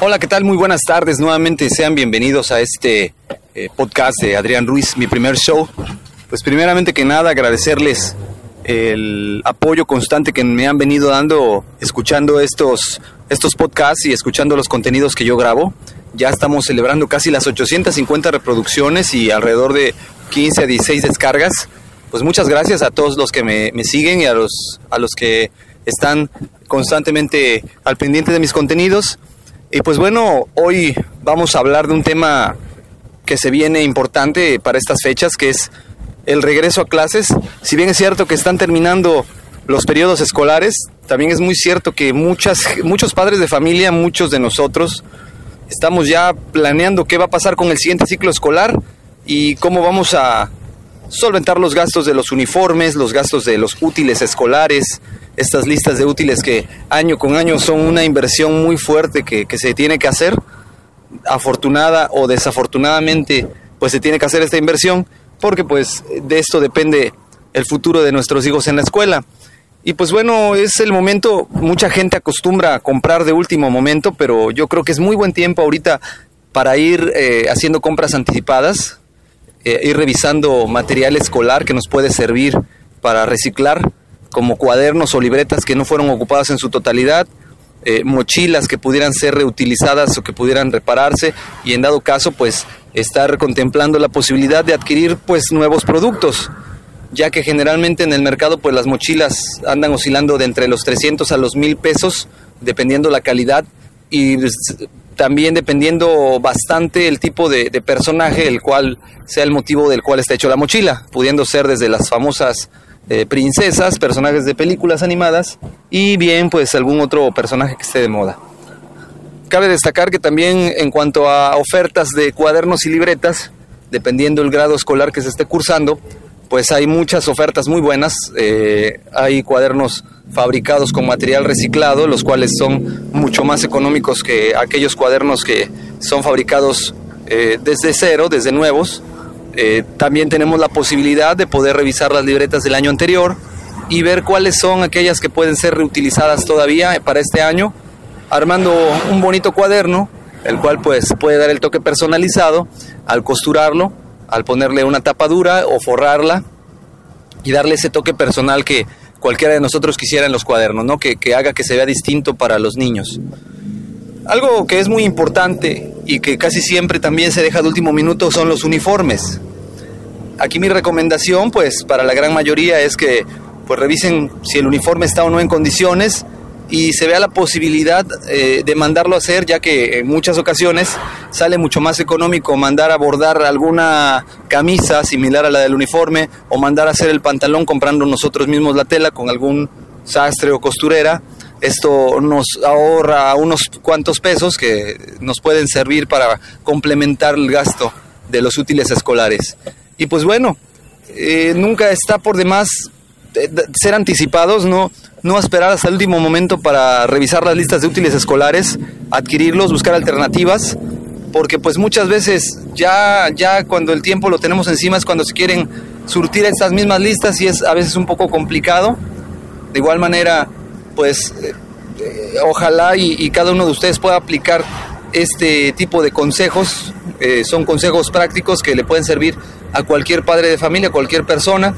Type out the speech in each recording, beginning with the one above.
Hola, ¿qué tal? Muy buenas tardes. Nuevamente sean bienvenidos a este eh, podcast de Adrián Ruiz, mi primer show. Pues primeramente que nada agradecerles el apoyo constante que me han venido dando escuchando estos, estos podcasts y escuchando los contenidos que yo grabo. Ya estamos celebrando casi las 850 reproducciones y alrededor de 15 a 16 descargas. Pues muchas gracias a todos los que me, me siguen y a los, a los que están constantemente al pendiente de mis contenidos. Y pues bueno, hoy vamos a hablar de un tema que se viene importante para estas fechas, que es el regreso a clases. Si bien es cierto que están terminando los periodos escolares, también es muy cierto que muchas, muchos padres de familia, muchos de nosotros, estamos ya planeando qué va a pasar con el siguiente ciclo escolar y cómo vamos a solventar los gastos de los uniformes, los gastos de los útiles escolares, estas listas de útiles que año con año son una inversión muy fuerte que, se tiene que hacer. Afortunada o desafortunadamente, pues se tiene que hacer esta inversión porque pues de esto depende el futuro de nuestros hijos en la escuela. Y pues bueno, es el momento, mucha gente acostumbra a comprar de último momento, pero yo creo que es muy buen tiempo ahorita para ir eh, haciendo compras anticipadas, eh, ir revisando material escolar que nos puede servir para reciclar como cuadernos o libretas que no fueron ocupadas en su totalidad, eh, mochilas que pudieran ser reutilizadas o que pudieran repararse y en dado caso pues estar contemplando la posibilidad de adquirir pues nuevos productos ya que generalmente en el mercado pues las mochilas andan oscilando de entre los 300 a los 1000 pesos dependiendo la calidad y pues, también dependiendo bastante el tipo de, de, personaje el cual sea el motivo del cual está hecho la mochila pudiendo ser desde las famosas eh, princesas, personajes de películas animadas y bien pues algún otro personaje que esté de moda. Cabe destacar que también en cuanto a ofertas de cuadernos y libretas, dependiendo el grado escolar que se esté cursando, pues hay muchas ofertas muy buenas. Eh, hay cuadernos fabricados con material reciclado, los cuales son mucho más económicos que aquellos cuadernos que son fabricados eh, desde cero, desde nuevos. Eh, también tenemos la posibilidad de poder revisar las libretas del año anterior y ver cuáles son aquellas que pueden ser reutilizadas todavía para este año, armando un bonito cuaderno, el cual pues puede dar el toque personalizado al costurarlo, al ponerle una tapa dura o forrarla y darle ese toque personal que cualquiera de nosotros quisiera en los cuadernos, ¿no? que, que haga que se vea distinto para los niños. Algo que es muy importante y que casi siempre también se deja de último minuto son los uniformes. Aquí mi recomendación, pues para la gran mayoría es que pues revisen si el uniforme está o no en condiciones y se vea la posibilidad eh, de mandarlo a hacer, ya que en muchas ocasiones sale mucho más económico mandar a bordar alguna camisa similar a la del uniforme o mandar a hacer el pantalón comprando nosotros mismos la tela con algún sastre o costurera esto nos ahorra unos cuantos pesos que nos pueden servir para complementar el gasto de los útiles escolares. Y pues bueno, eh, nunca está por demás eh, ser anticipados, ¿no? no esperar hasta el último momento para revisar las listas de útiles escolares, adquirirlos, buscar alternativas, porque pues muchas veces ya, ya cuando el tiempo lo tenemos encima es cuando se quieren surtir estas mismas listas y es a veces un poco complicado. De igual manera, pues eh, eh, ojalá y, cada uno de ustedes pueda aplicar este tipo de consejos. Eh, son consejos prácticos que le pueden servir a cualquier padre de familia, a cualquier persona.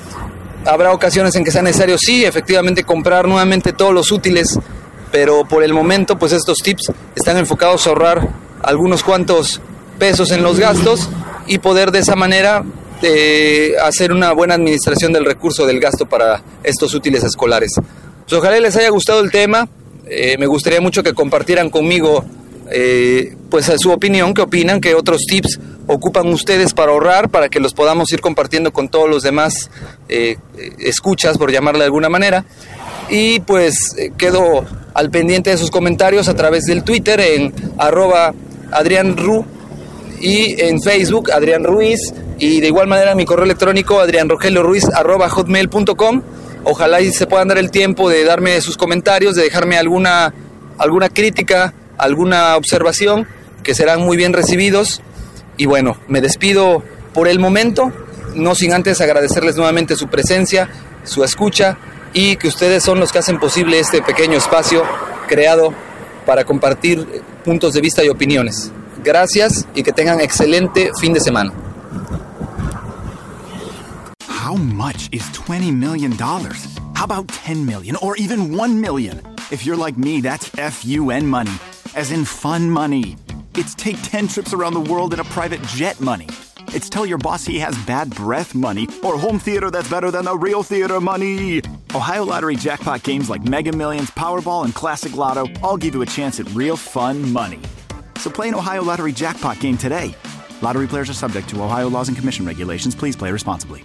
Habrá ocasiones en que sea necesario, sí, efectivamente, comprar nuevamente todos los útiles, pero por el momento, pues estos tips están enfocados a ahorrar algunos cuantos pesos en los gastos y poder de esa manera hacer una buena administración del recurso del gasto para estos útiles escolares. Pues ojalá les haya gustado el tema. Eh, me gustaría mucho que compartieran conmigo eh, pues su opinión, qué opinan, qué otros tips ocupan ustedes para ahorrar, para que los podamos ir compartiendo con todos los demás eh, escuchas, por llamarle de alguna manera. Y pues quedo al pendiente de sus comentarios a través del Twitter en arroba Adrián Ru y en Facebook Adrián Ruiz y de igual manera mi correo electrónico adrianrogelioruiz hotmail.com Ojalá y se puedan dar el tiempo de darme sus comentarios, de dejarme alguna, alguna crítica, alguna observación, que serán muy bien recibidos. Y bueno, me despido por el momento, no sin antes agradecerles nuevamente su presencia, su escucha y que ustedes son los que hacen posible este pequeño espacio creado para compartir puntos de vista y opiniones. Gracias y que tengan excelente fin de semana. Much is $20 million? How about 10 million or even 1 million? If you're like me, that's FUN money, as in fun money. It's take 10 trips around the world in a private jet money. It's tell your boss he has bad breath money or home theater that's better than the real theater money. Ohio Lottery jackpot games like Mega Millions, Powerball, and Classic Lotto all give you a chance at real fun money. So play an Ohio Lottery jackpot game today. Lottery players are subject to Ohio laws and commission regulations. Please play responsibly.